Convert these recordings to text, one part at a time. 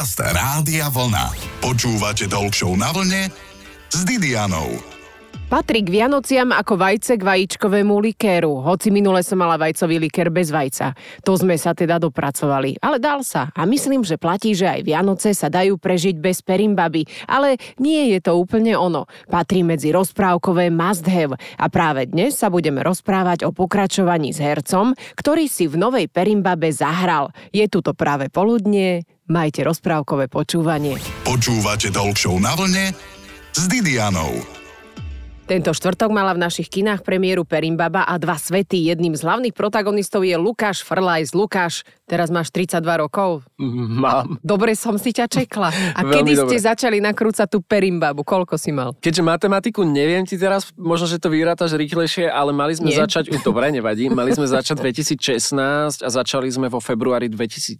Podcast Rádia Vlna. Počúvate Talk na vlne s Didianou. Patrí k Vianociam ako vajce k vajíčkovému likéru, hoci minule som mala vajcový likér bez vajca. To sme sa teda dopracovali, ale dal sa. A myslím, že platí, že aj Vianoce sa dajú prežiť bez perimbaby, ale nie je to úplne ono. Patrí medzi rozprávkové must have a práve dnes sa budeme rozprávať o pokračovaní s hercom, ktorý si v novej perimbabe zahral. Je tu to práve poludnie, majte rozprávkové počúvanie. Počúvate Talk na vlne s Didianou. Tento štvrtok mala v našich kinách premiéru Perimbaba a dva svety. Jedným z hlavných protagonistov je Lukáš Frlajs. Lukáš, Teraz máš 32 rokov? Mám. Dobre som si ťa čekla. A kedy dobre. ste začali nakrúcať tú perimbabu? Koľko si mal? Keďže matematiku neviem ti teraz, možno, že to vyrátaš rýchlejšie, ale mali sme Nie. začať, dobre, nevadí, mali sme začať 2016 a začali sme vo februári 2017.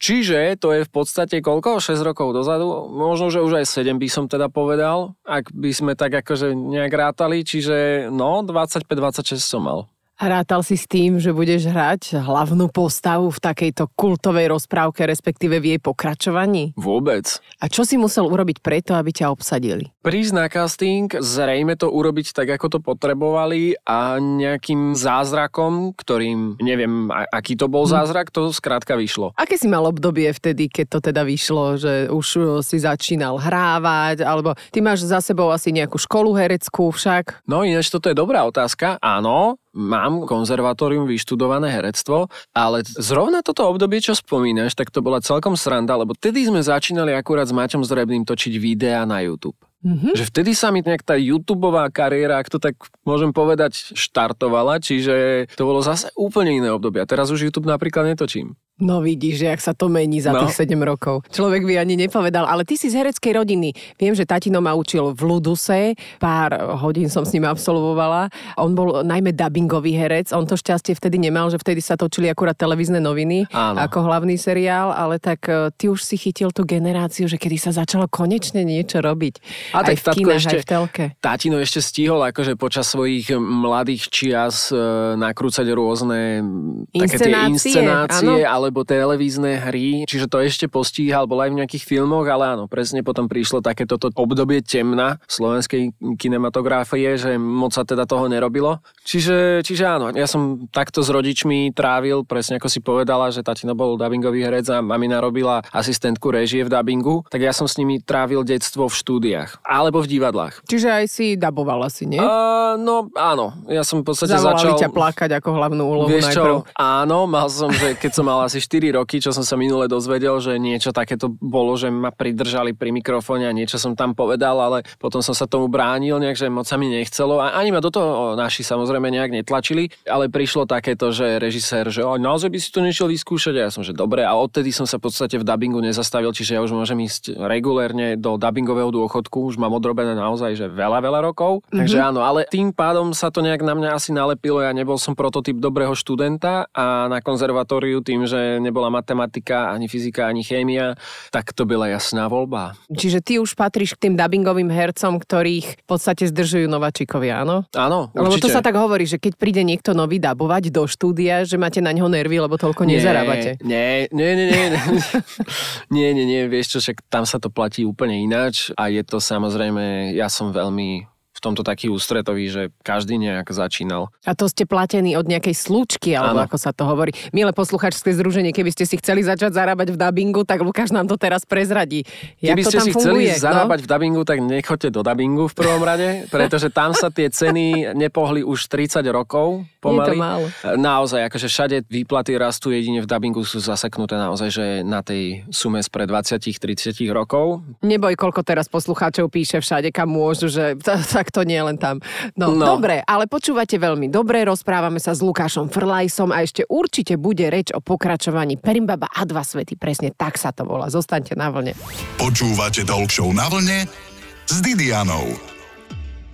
Čiže to je v podstate koľko? 6 rokov dozadu? Možno, že už aj 7 by som teda povedal, ak by sme tak akože nejak rátali. Čiže no, 25-26 som mal. Rátal si s tým, že budeš hrať hlavnú postavu v takejto kultovej rozprávke, respektíve v jej pokračovaní? Vôbec. A čo si musel urobiť preto, aby ťa obsadili? Prísť na casting, zrejme to urobiť tak, ako to potrebovali a nejakým zázrakom, ktorým, neviem, aký to bol hm. zázrak, to skrátka vyšlo. Aké si mal obdobie vtedy, keď to teda vyšlo, že už uh, si začínal hrávať, alebo ty máš za sebou asi nejakú školu hereckú však? No ináč toto je dobrá otázka. Áno, mám konzervatórium, vyštudované herectvo, ale zrovna toto obdobie, čo spomínaš, tak to bola celkom sranda, lebo tedy sme začínali akurát s Maťom Zrebným točiť videá na YouTube. Mm-hmm. Že vtedy sa mi nejak tá YouTubeová kariéra, ak to tak môžem povedať, štartovala, čiže to bolo zase úplne iné obdobie. A teraz už YouTube napríklad netočím. No vidíš, že ak sa to mení za no. tých 7 rokov. Človek by ani nepovedal, ale ty si z hereckej rodiny. Viem, že tatino ma učil v Luduse, pár hodín som s ním absolvovala. On bol najmä dubbingový herec, on to šťastie vtedy nemal, že vtedy sa točili akurát televízne noviny Áno. ako hlavný seriál, ale tak e, ty už si chytil tú generáciu, že kedy sa začalo konečne niečo robiť. A aj tak v kinách, ešte, aj v telke. Tatino ešte stihol akože počas svojich mladých čias e, nakrúcať rôzne také tie inscenácie, ale alebo televízne hry, čiže to ešte postíhal, bol aj v nejakých filmoch, ale áno, presne potom prišlo takéto obdobie temna slovenskej kinematografie, že moc sa teda toho nerobilo. Čiže, čiže áno, ja som takto s rodičmi trávil, presne ako si povedala, že tatino bol dubbingový herec a mamina robila asistentku režie v dubbingu, tak ja som s nimi trávil detstvo v štúdiách alebo v divadlách. Čiže aj si daboval asi, nie? Uh, no áno, ja som v podstate Zavolali začal... ťa plakať ako hlavnú úlohu Vieš čo, áno, mal som, že keď som mal asi 4 roky, čo som sa minule dozvedel, že niečo takéto bolo, že ma pridržali pri mikrofóne a niečo som tam povedal, ale potom som sa tomu bránil nejak, že moc sa mi nechcelo a ani ma do toho naši samozrejme nejak netlačili, ale prišlo takéto, že režisér, že o, naozaj by si to nešiel vyskúšať? A ja som, že dobre. A odtedy som sa v podstate v dubbingu nezastavil, čiže ja už môžem ísť regulérne do dubbingového dôchodku, už mám odrobené naozaj, že veľa, veľa rokov, mm-hmm. takže áno, ale tým pádom sa to nejak na mňa asi nalepilo, ja nebol som prototyp dobrého študenta a na konzervatóriu tým, že nebola matematika, ani fyzika, ani chémia, tak to bola jasná voľba. Čiže ty už patríš k tým dubbingovým hercom, ktorých v podstate zdržujú nováčikovia, áno? Áno, určite. Lebo to sa tak hovorí, že keď príde niekto nový dabovať do štúdia, že máte na ňo nervy, lebo toľko nie, nezarábate. Nie, nie, nie, nie, nie, nie, nie, vieš čo, však tam sa to platí úplne ináč a je to samozrejme, ja som veľmi tomto taký ústretový, že každý nejak začínal. A to ste platení od nejakej slučky, alebo ano. ako sa to hovorí. Milé posluchačské združenie, keby ste si chceli začať zarábať v dubbingu, tak Lukáš nám to teraz prezradí. Jak keby to ste tam si funguje, chceli no? zarábať v dubbingu, tak nechoďte do dubbingu v prvom rade, pretože tam sa tie ceny nepohli už 30 rokov pomaly. Je to málo. Naozaj, akože všade výplaty rastú, jedine v dubbingu sú zaseknuté naozaj, že na tej sume spred 20-30 rokov. Neboj, koľko teraz poslucháčov píše všade, kam môžu, že tak to nie len tam. No, no, dobre, ale počúvate veľmi dobre, rozprávame sa s Lukášom Frlajsom a ešte určite bude reč o pokračovaní Perimbaba a dva svety, presne tak sa to volá. Zostaňte na vlne. Počúvate Talk na vlne s Didianou.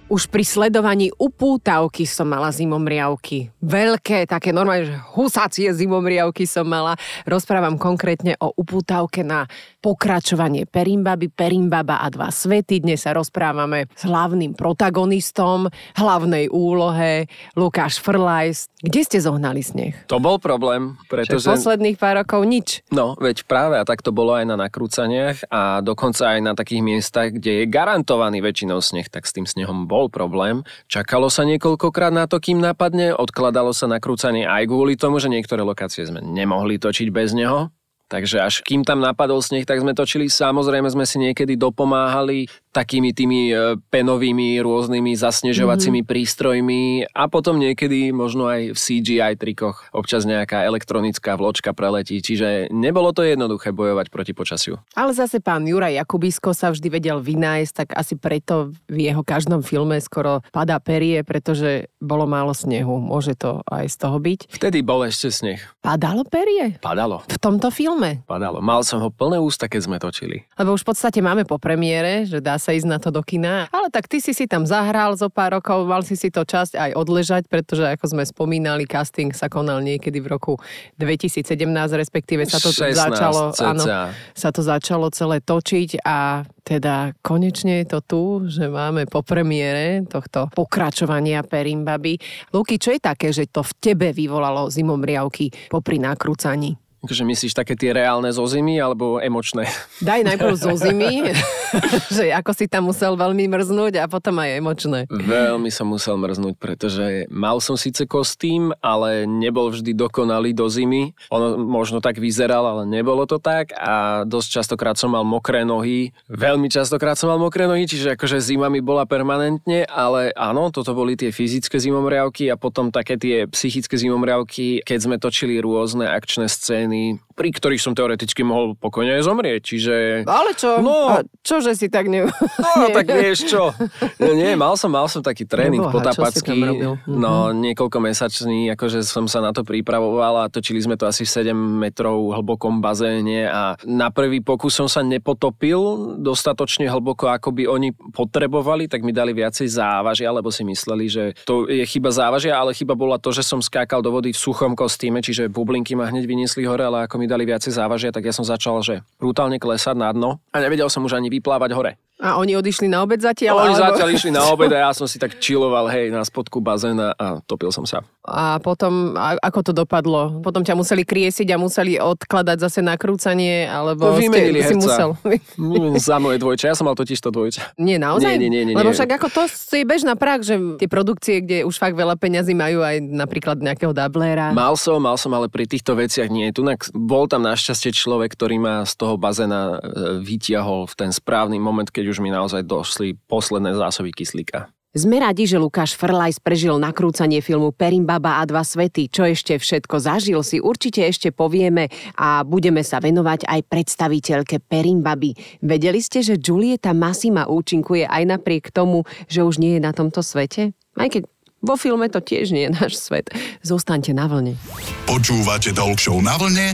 Už pri sledovaní upútavky som mala zimomriavky. Veľké, také normálne, že husácie zimomriavky som mala. Rozprávam konkrétne o upútavke na pokračovanie Perimbaby, Perimbaba a dva svety. Dnes sa rozprávame s hlavným protagonistom, hlavnej úlohe, Lukáš Frlajs. Kde ste zohnali sneh? To bol problém, pretože... Že posledných pár rokov nič. No, veď práve a tak to bolo aj na nakrúcaniach a dokonca aj na takých miestach, kde je garantovaný väčšinou sneh, tak s tým snehom bol bol problém. Čakalo sa niekoľkokrát na to, kým napadne, odkladalo sa nakrúcanie aj kvôli tomu, že niektoré lokácie sme nemohli točiť bez neho. Takže až kým tam napadol sneh, tak sme točili. Samozrejme sme si niekedy dopomáhali takými tými e, penovými rôznymi zasnežovacími mm-hmm. prístrojmi a potom niekedy možno aj v CGI trikoch občas nejaká elektronická vločka preletí. Čiže nebolo to jednoduché bojovať proti počasiu. Ale zase pán Juraj Jakubisko sa vždy vedel vynájsť, tak asi preto v jeho každom filme skoro padá perie, pretože bolo málo snehu. Môže to aj z toho byť. Vtedy bol ešte sneh. Padalo perie? Padalo. V tomto filme? Padalo. Mal som ho plné ústa, keď sme točili. Lebo už v podstate máme po premiére, že dá sa ísť na to do kina. Ale tak ty si si tam zahral zo pár rokov, mal si si to časť aj odležať, pretože ako sme spomínali, casting sa konal niekedy v roku 2017, respektíve sa to 16, začalo, cca. áno, sa to začalo celé točiť a teda konečne je to tu, že máme po premiére tohto pokračovania Perimbaby. Luky, čo je také, že to v tebe vyvolalo zimomriavky popri nakrúcaní? Akože myslíš také tie reálne zo zimy alebo emočné? Daj najprv zo zimy, že ako si tam musel veľmi mrznúť a potom aj emočné. Veľmi som musel mrznúť, pretože mal som síce kostým, ale nebol vždy dokonalý do zimy. Ono možno tak vyzeral, ale nebolo to tak a dosť častokrát som mal mokré nohy. Veľmi častokrát som mal mokré nohy, čiže akože zima mi bola permanentne, ale áno, toto boli tie fyzické zimomriavky a potom také tie psychické zimomriavky, keď sme točili rôzne akčné scény scény, pri ktorých som teoreticky mohol pokojne aj zomrieť, čiže... Ale čo? No, a čože si tak ne... No, nie. tak vieš čo. No, nie, mal som, mal som taký tréning Neboha, potapacký, no mhm. niekoľko mesačný, akože som sa na to pripravoval a točili sme to asi 7 metrov hlbokom bazéne a na prvý pokus som sa nepotopil dostatočne hlboko, ako by oni potrebovali, tak mi dali viacej závažia, lebo si mysleli, že to je chyba závažia, ale chyba bola to, že som skákal do vody v suchom kostýme, čiže bublinky ma hneď vyniesli hore hore, ale ako mi dali viacej závažia, tak ja som začal, že brutálne klesať na dno a nevedel som už ani vyplávať hore. A oni odišli na obed zatiaľ? Oni alebo... zatiaľ išli na obed a ja som si tak čiloval, hej, na spodku bazéna a topil som sa. A potom, a, ako to dopadlo? Potom ťa museli kriesiť a museli odkladať zase nakrúcanie, alebo vymenili ste, si musel? Za moje dvojče, ja som mal totiž to dvojče. Nie, naozaj? Nie, nie, nie, nie, Lebo však ako to je bežná prax, že tie produkcie, kde už fakt veľa peňazí majú aj napríklad nejakého dublera. Mal som, mal som, ale pri týchto veciach nie. Tunak bol tam našťastie človek, ktorý ma z toho bazéna e, vytiahol v ten správny moment, keď už mi naozaj došli posledné zásoby kyslíka. Sme radi, že Lukáš Frlajs prežil nakrúcanie filmu Perimbaba a dva svety. Čo ešte všetko zažil si určite ešte povieme a budeme sa venovať aj predstaviteľke Perimbaby. Vedeli ste, že Julieta Massima účinkuje aj napriek tomu, že už nie je na tomto svete? Aj keď vo filme to tiež nie je náš svet. Zostaňte na vlne. Počúvate Talk na vlne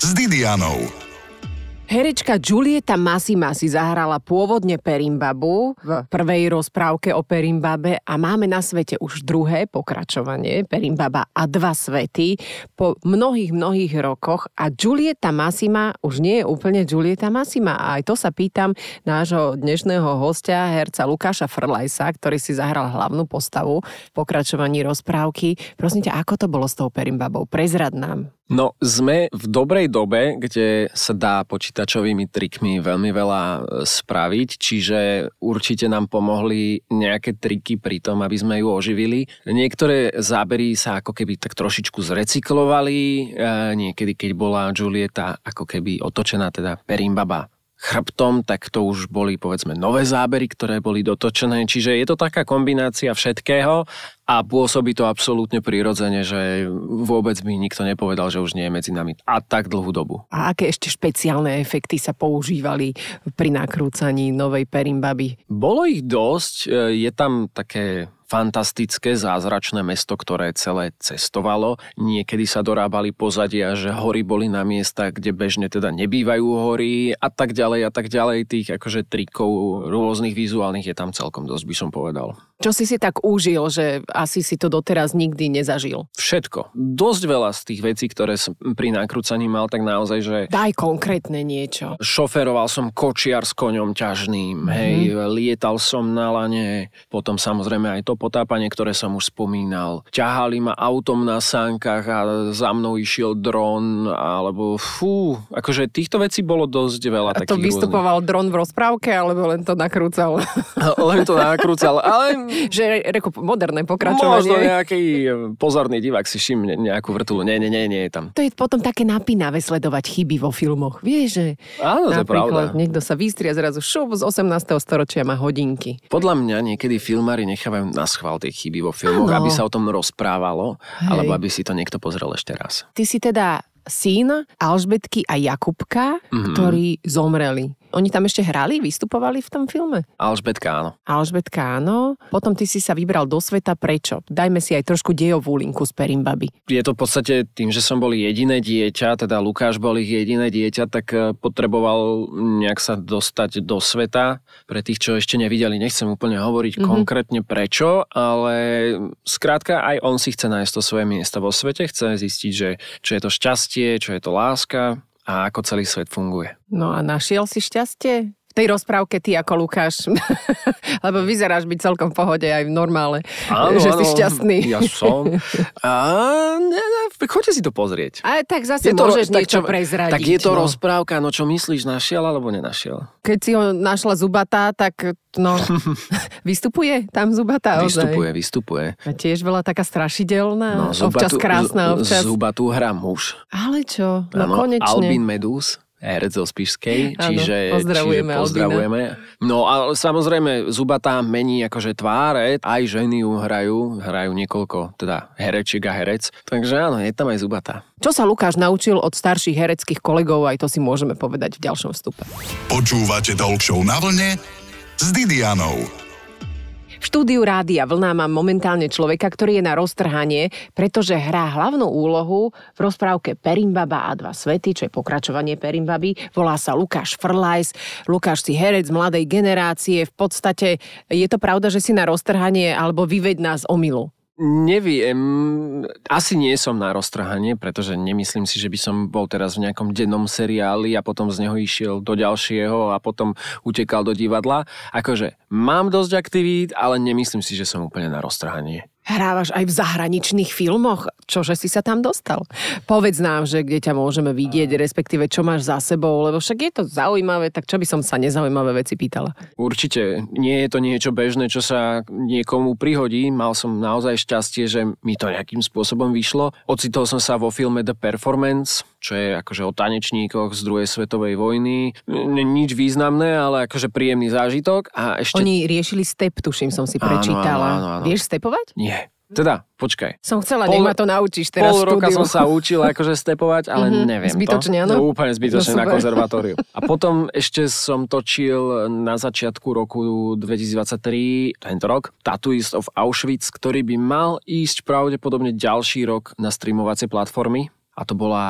s Didianou. Herečka Julieta Massima si zahrala pôvodne Perimbabu v prvej rozprávke o Perimbabe a máme na svete už druhé pokračovanie Perimbaba a dva svety po mnohých, mnohých rokoch a Julieta Massima už nie je úplne Julieta Massima a aj to sa pýtam nášho dnešného hostia, herca Lukáša Frlajsa, ktorý si zahral hlavnú postavu v pokračovaní rozprávky. Prosím ťa, ako to bolo s tou Perimbabou? Prezrad nám. No, sme v dobrej dobe, kde sa dá počítačovými trikmi veľmi veľa e, spraviť, čiže určite nám pomohli nejaké triky pri tom, aby sme ju oživili. Niektoré zábery sa ako keby tak trošičku zrecyklovali, e, niekedy keď bola Julieta ako keby otočená, teda Perimbaba chrbtom, tak to už boli povedzme nové zábery, ktoré boli dotočené. Čiže je to taká kombinácia všetkého a pôsobí to absolútne prirodzene, že vôbec mi nikto nepovedal, že už nie je medzi nami a tak dlhú dobu. A aké ešte špeciálne efekty sa používali pri nakrúcaní novej Perimbaby? Bolo ich dosť. Je tam také fantastické, zázračné mesto, ktoré celé cestovalo. Niekedy sa dorábali pozadia, že hory boli na miesta, kde bežne teda nebývajú hory a tak ďalej a tak ďalej. Tých akože trikov rôznych vizuálnych je tam celkom dosť, by som povedal. Čo si si tak užil, že asi si to doteraz nikdy nezažil? Všetko. Dosť veľa z tých vecí, ktoré som pri nakrúcaní mal, tak naozaj, že... Daj konkrétne niečo. Šoferoval som kočiar s koňom ťažným, mm-hmm. hej, lietal som na lane, potom samozrejme aj to potápanie, ktoré som už spomínal. Ťahali ma autom na sánkach a za mnou išiel dron, alebo fú, akože týchto vecí bolo dosť veľa. A to vystupoval rôznych. dron v rozprávke, alebo len to nakrúcal? len to nakrúcal, ale že reku, moderné pokračovanie. Možno nejaký e, pozorný divák si všimne nejakú vrtulu. Nie, nie, nie, nie je tam. To je potom také napínavé sledovať chyby vo filmoch. Vieš, že Áno, to je pravda. niekto sa vystria zrazu šup z 18. storočia má hodinky. Podľa mňa niekedy filmári nechávajú na schvál tie chyby vo filmoch, ano. aby sa o tom rozprávalo, Hej. alebo aby si to niekto pozrel ešte raz. Ty si teda syn Alžbetky a Jakubka, mm-hmm. ktorí zomreli. Oni tam ešte hrali, vystupovali v tom filme? Alžbetka áno. Alžbetka áno. Potom ty si sa vybral do sveta, prečo? Dajme si aj trošku dejovú linku z Perimbaby. Je to v podstate tým, že som bol jediné dieťa, teda Lukáš bol ich jediné dieťa, tak eh, potreboval nejak sa dostať do sveta. Pre tých, čo ešte nevideli, nechcem úplne hovoriť mm-hmm. konkrétne prečo, ale skrátka aj on si chce nájsť to svoje miesto vo svete, chce zistiť, že čo je to šťastie, čo je to láska, a ako celý svet funguje. No a našiel si šťastie? V tej rozprávke ty ako Lukáš, lebo vyzeráš byť celkom v pohode aj v normále, áno, že áno, si šťastný. Ja som. A, ne, ne, choďte si to pozrieť. A tak zase je to, môžeš tak, niečo čo, prezradiť. Tak je to no. rozprávka, no čo myslíš, našiel alebo nenašiel? Keď si ho našla Zubatá, tak no, vystupuje tam Zubatá? Vystupuje, ozaj. vystupuje. A tiež veľa taká strašidelná, no, zubatu, občas krásna, občas... Zubatú hrá muž. Ale čo, no ano, konečne. Albin Medús herec zo Spišskej, čiže pozdravujeme. Čiže pozdravujeme. No a samozrejme Zubatá mení akože tváre, aj ženy ju hrajú, hrajú niekoľko teda herečiek a herec, takže áno, je tam aj Zubatá. Čo sa Lukáš naučil od starších hereckých kolegov, aj to si môžeme povedať v ďalšom vstupe. Počúvate Talk na vlne s Didianou. V štúdiu Rádia Vlna mám momentálne človeka, ktorý je na roztrhanie, pretože hrá hlavnú úlohu v rozprávke Perimbaba a dva svety, čo je pokračovanie Perimbaby. Volá sa Lukáš Frlajs. Lukáš si herec mladej generácie. V podstate je to pravda, že si na roztrhanie alebo vyveď nás o milu. Neviem, asi nie som na roztrhanie, pretože nemyslím si, že by som bol teraz v nejakom dennom seriáli a potom z neho išiel do ďalšieho a potom utekal do divadla. Akože mám dosť aktivít, ale nemyslím si, že som úplne na roztrhanie. Hrávaš aj v zahraničných filmoch? Čože si sa tam dostal? Povedz nám, že kde ťa môžeme vidieť, respektíve čo máš za sebou, lebo však je to zaujímavé, tak čo by som sa nezaujímavé veci pýtala? Určite. Nie je to niečo bežné, čo sa niekomu prihodí. Mal som naozaj šťastie, že mi to nejakým spôsobom vyšlo. Ocitol som sa vo filme The Performance, čo je akože o tanečníkoch z druhej svetovej vojny. Nič významné, ale akože príjemný zážitok. A ešte... Oni riešili step, tuším, som si prečítala. Áno, áno, áno. Vieš stepovať? Nie. Teda, počkaj. Som chcela, pol, nech ma to naučíš teraz Pol roka som sa učil akože stepovať, ale mm-hmm, neviem Zbytočne, to. áno? úplne zbytočne no, na konzervatóriu. A potom ešte som točil na začiatku roku 2023, tento rok, Tattooist of Auschwitz, ktorý by mal ísť pravdepodobne ďalší rok na streamovacie platformy a to bola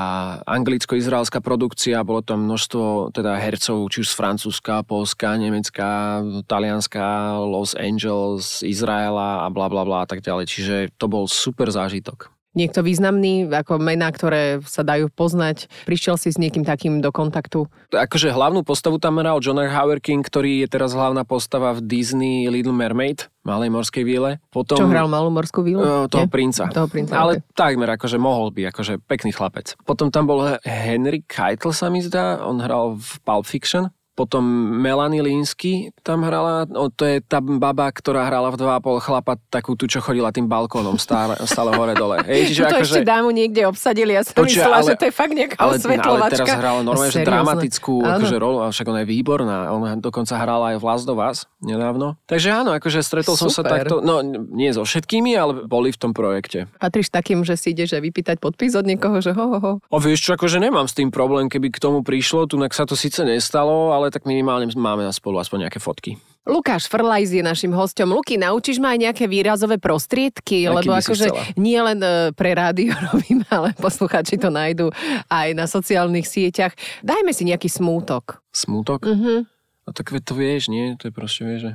anglicko-izraelská produkcia, bolo tam množstvo teda hercov, či už z Francúzska, Polska, Nemecka, Talianska, Los Angeles, Izraela a bla bla bla a tak ďalej. Čiže to bol super zážitok. Niekto významný, ako mená, ktoré sa dajú poznať. Prišiel si s niekým takým do kontaktu? Akože hlavnú postavu tam hral John Howard King, ktorý je teraz hlavná postava v Disney Little Mermaid, Malej morskej víle. Potom, Čo hral Malú morskú vílu? Uh, toho Nie? princa. Toho princa, Ale okay. takmer, akože mohol by, akože pekný chlapec. Potom tam bol Henry Keitel, sa mi zdá, on hral v Pulp Fiction. Potom Melanie Linsky tam hrala, no, to je tá baba, ktorá hrala v 2,5 chlapa, takú tu, čo chodila tým balkónom stále, stále hore dole. Hej, čiže to ako, ešte že... dámu niekde obsadili, ja som Počuva, myslela, ale, že to je fakt nejaká ale, ale teraz hrala normálne, že dramatickú akože rolu, a však ona je výborná. Ona dokonca hrala aj v Last of Us nedávno. Takže áno, akože stretol Super. som sa takto, no nie so všetkými, ale boli v tom projekte. Patríš takým, že si ideš vypýtať podpis od niekoho, že ho, ho, ho. O vieš čo, akože nemám s tým problém, keby k tomu prišlo, tu sa to síce nestalo, ale tak minimálne máme na spolu aspoň nejaké fotky. Lukáš Frlajs je našim hostom. Luky, naučíš ma aj nejaké výrazové prostriedky, Aký lebo akože nie len e, pre rádio robím, ale posluchači to nájdú aj na sociálnych sieťach. Dajme si nejaký smútok. Smútok? Mhm. A tak to vieš, nie? To je proste, vieš, že...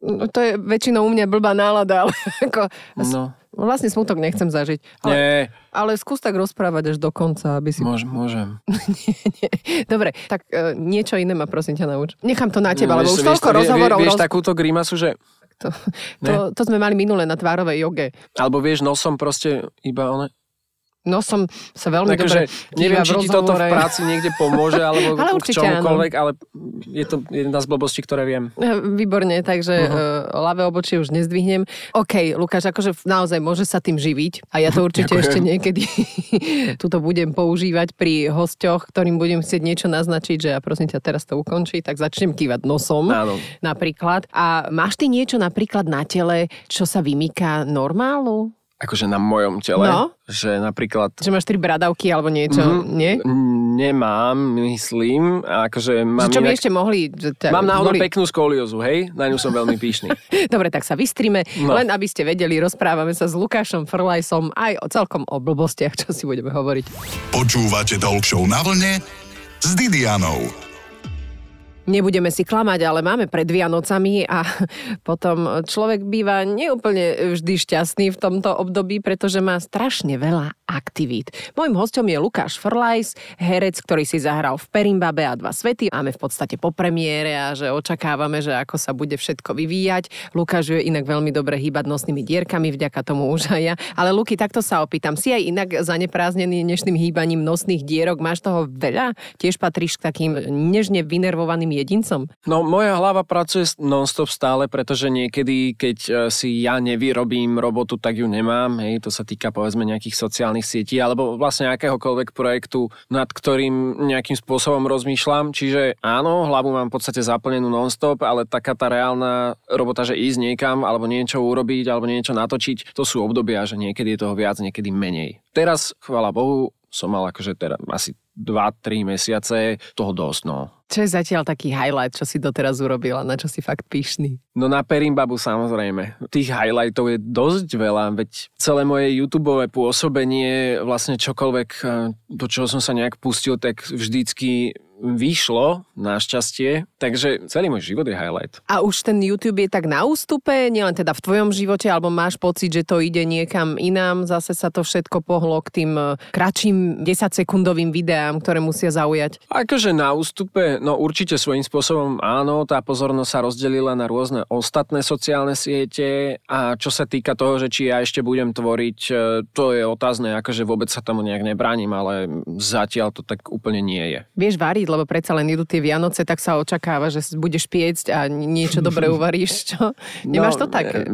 No, to je väčšinou u mňa blbá nálada, ale ako, No, vlastne smutok nechcem zažiť. Ale, nie, ale skús tak rozprávať až do konca, aby si... môžem, môžem. Dobre, tak e, niečo iné ma prosím ťa nauč. Nechám to na teba, lebo Vieš- už vieš- toľko vie- vie- rozhovorov... Vieš roz- takúto grimasu, že... To, to, to sme mali minule na tvárovej joge. Alebo vieš, nosom proste iba one... No som sa veľmi Takže dobre neviem, či ti toto v práci niekde pomôže, alebo Ale k čomukoľvek, ale je to jedna z blbostí, ktoré viem. E, Výborne, takže uh-huh. uh, ľavé obočie už nezdvihnem. OK, Lukáš, akože naozaj môže sa tým živiť a ja to určite ešte niekedy tuto budem používať pri hosťoch, ktorým budem chcieť niečo naznačiť, že ja prosím ťa teraz to ukončí, tak začnem kývať nosom Áno. napríklad. A máš ty niečo napríklad na tele, čo sa vymýka normálu? Akože na mojom tele. No. Že napríklad Že máš tri bradavky alebo niečo, Mhm. nie? nemám, myslím. Akože mám, Že čo by inak- ešte mohli? Ťa mám náhodou boli- peknú skoliózu, hej? Na ňu som veľmi píšny. Dobre, tak sa vystrime. No. No. Len aby ste vedeli, rozprávame sa s Lukášom Frlajsom aj o celkom o blbostiach, čo si budeme hovoriť. Počúvate Talk Show na vlne s Didianou. Nebudeme si klamať, ale máme pred Vianocami a potom človek býva neúplne vždy šťastný v tomto období, pretože má strašne veľa aktivít. Mojím hostom je Lukáš Frlajs, herec, ktorý si zahral v Perimbabe a dva svety. Máme v podstate po premiére a že očakávame, že ako sa bude všetko vyvíjať. Lukáš je inak veľmi dobre hýbať nosnými dierkami, vďaka tomu už aj ja. Ale Luky, takto sa opýtam. Si aj inak zanepráznený dnešným hýbaním nosných dierok? Máš toho veľa? Tiež patríš k takým nežne vynervovaným jedincom? No, moja hlava pracuje non-stop stále, pretože niekedy, keď e, si ja nevyrobím robotu, tak ju nemám. Hej, to sa týka povedzme nejakých sociálnych sietí alebo vlastne akéhokoľvek projektu, nad ktorým nejakým spôsobom rozmýšľam. Čiže áno, hlavu mám v podstate zaplnenú non-stop, ale taká tá reálna robota, že ísť niekam alebo niečo urobiť alebo niečo natočiť, to sú obdobia, že niekedy je toho viac, niekedy menej. Teraz, chvála Bohu, som mal akože teda asi 2-3 mesiace toho dosť, no. Čo je zatiaľ taký highlight, čo si doteraz urobila, na čo si fakt pyšný? No na Perimbabu samozrejme. Tých highlightov je dosť veľa, veď celé moje YouTube pôsobenie, vlastne čokoľvek, eh, do čoho som sa nejak pustil, tak vždycky vyšlo, našťastie. Takže celý môj život je highlight. A už ten YouTube je tak na ústupe, nielen teda v tvojom živote, alebo máš pocit, že to ide niekam inám, zase sa to všetko pohlo k tým eh, kratším 10-sekundovým videám, ktoré musia zaujať. Akože na ústupe, no určite svojím spôsobom áno, tá pozornosť sa rozdelila na rôzne ostatné sociálne siete a čo sa týka toho, že či ja ešte budem tvoriť, eh, to je otázne, akože vôbec sa tomu nejak nebránim, ale zatiaľ to tak úplne nie je. Vieš variť, lebo predsa len idú tie Vianoce, tak sa očakáva, že budeš piecť a niečo dobre uvaríš, čo? Nemáš to tak? e,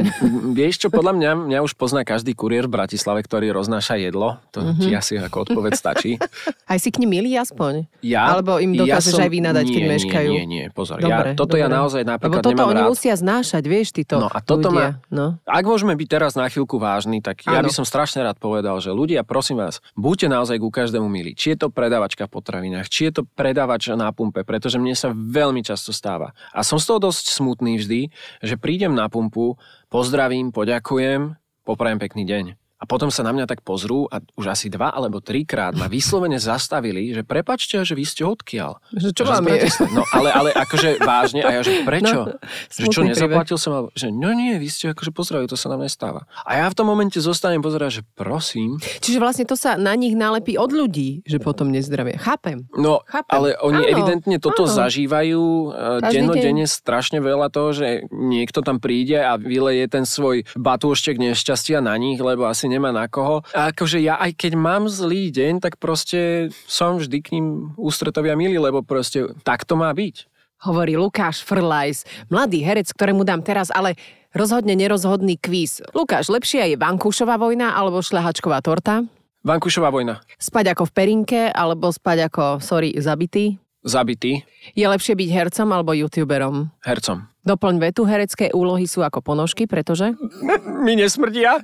Vieš čo, podľa mňa, mňa už pozná každý kuriér v Bratislave, ktorý roznáša jedlo. To Mhm. ti asi ako odpoveď stačí. Aj si k nim milý aspoň? Ja, Alebo im dokážeš som- aj vynadať, keď nie, meškajú? Nie, nie, nie, pozor. Dobre, ja, toto ja dobre. naozaj Lebo napríklad toto nemám oni rád. musia znášať, vieš, títo No a toto ľudia. ma- No. Ak môžeme byť teraz na chvíľku vážni, tak ja Áno. by som strašne rád povedal, že ľudia, prosím vás, buďte naozaj ku každému milí. Či je to predávačka v potravinách, či je to predávač na pumpe, pretože mne sa veľmi často stáva. A som z toho dosť smutný vždy, že prídem na pumpu, pozdravím, poďakujem, poprajem pekný deň. A potom sa na mňa tak pozrú a už asi dva alebo trikrát ma vyslovene zastavili, že prepačte, že vy ste odkiaľ. Že čo vám je? No ale, ale akože vážne a ja, že prečo? No, že čo, nezaplatil som? Alebo, že no nie, vy ste akože pozdravujú, to sa nám nestáva. A ja v tom momente zostanem pozerať, že prosím. Čiže vlastne to sa na nich nalepí od ľudí, že potom nezdravie. Chápem. No, Chápem. ale Áno, oni evidentne toto áno. zažívajú uh, Každý dennodenne strašne veľa toho, že niekto tam príde a vyleje ten svoj batúštek nešťastia na nich, lebo asi nemá na koho. A akože ja aj keď mám zlý deň, tak proste som vždy k ním ústretovia milý, lebo proste tak to má byť. Hovorí Lukáš Frlajs, mladý herec, ktorému dám teraz, ale rozhodne nerozhodný kvíz. Lukáš, lepšia je Vankúšová vojna alebo šľahačková torta? Vankušová vojna. Spať ako v perinke alebo spať ako, sorry, zabitý? Zabitý Je lepšie byť hercom alebo youtuberom? hercom. Doplň vetu, herecké úlohy sú ako ponožky, pretože... Mi nesmrdia?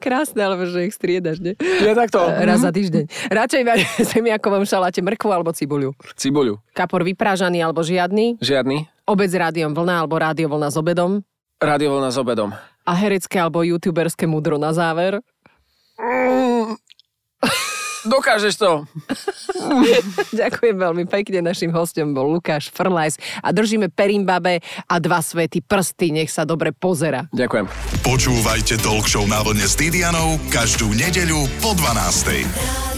Krásne, alebo že ich striedaš, nie? Ja takto. Raz za týždeň. Radšej semiakovom šaláte mrkvu alebo cibuľu. Cibuľu. Kapor vyprážaný alebo žiadny. Žiadny. Obec rádiom vlna alebo rádio vlna s obedom? Rádio vlna s obedom. A herecké alebo youtuberské mudro na záver? Dokážeš to. Ďakujem veľmi pekne. Našim hostom bol Lukáš Frlajs a držíme Perimbabe a dva svety prsty. Nech sa dobre pozera. Ďakujem. Počúvajte Talk Show na vlne s Didianou každú nedeľu po 12. Radio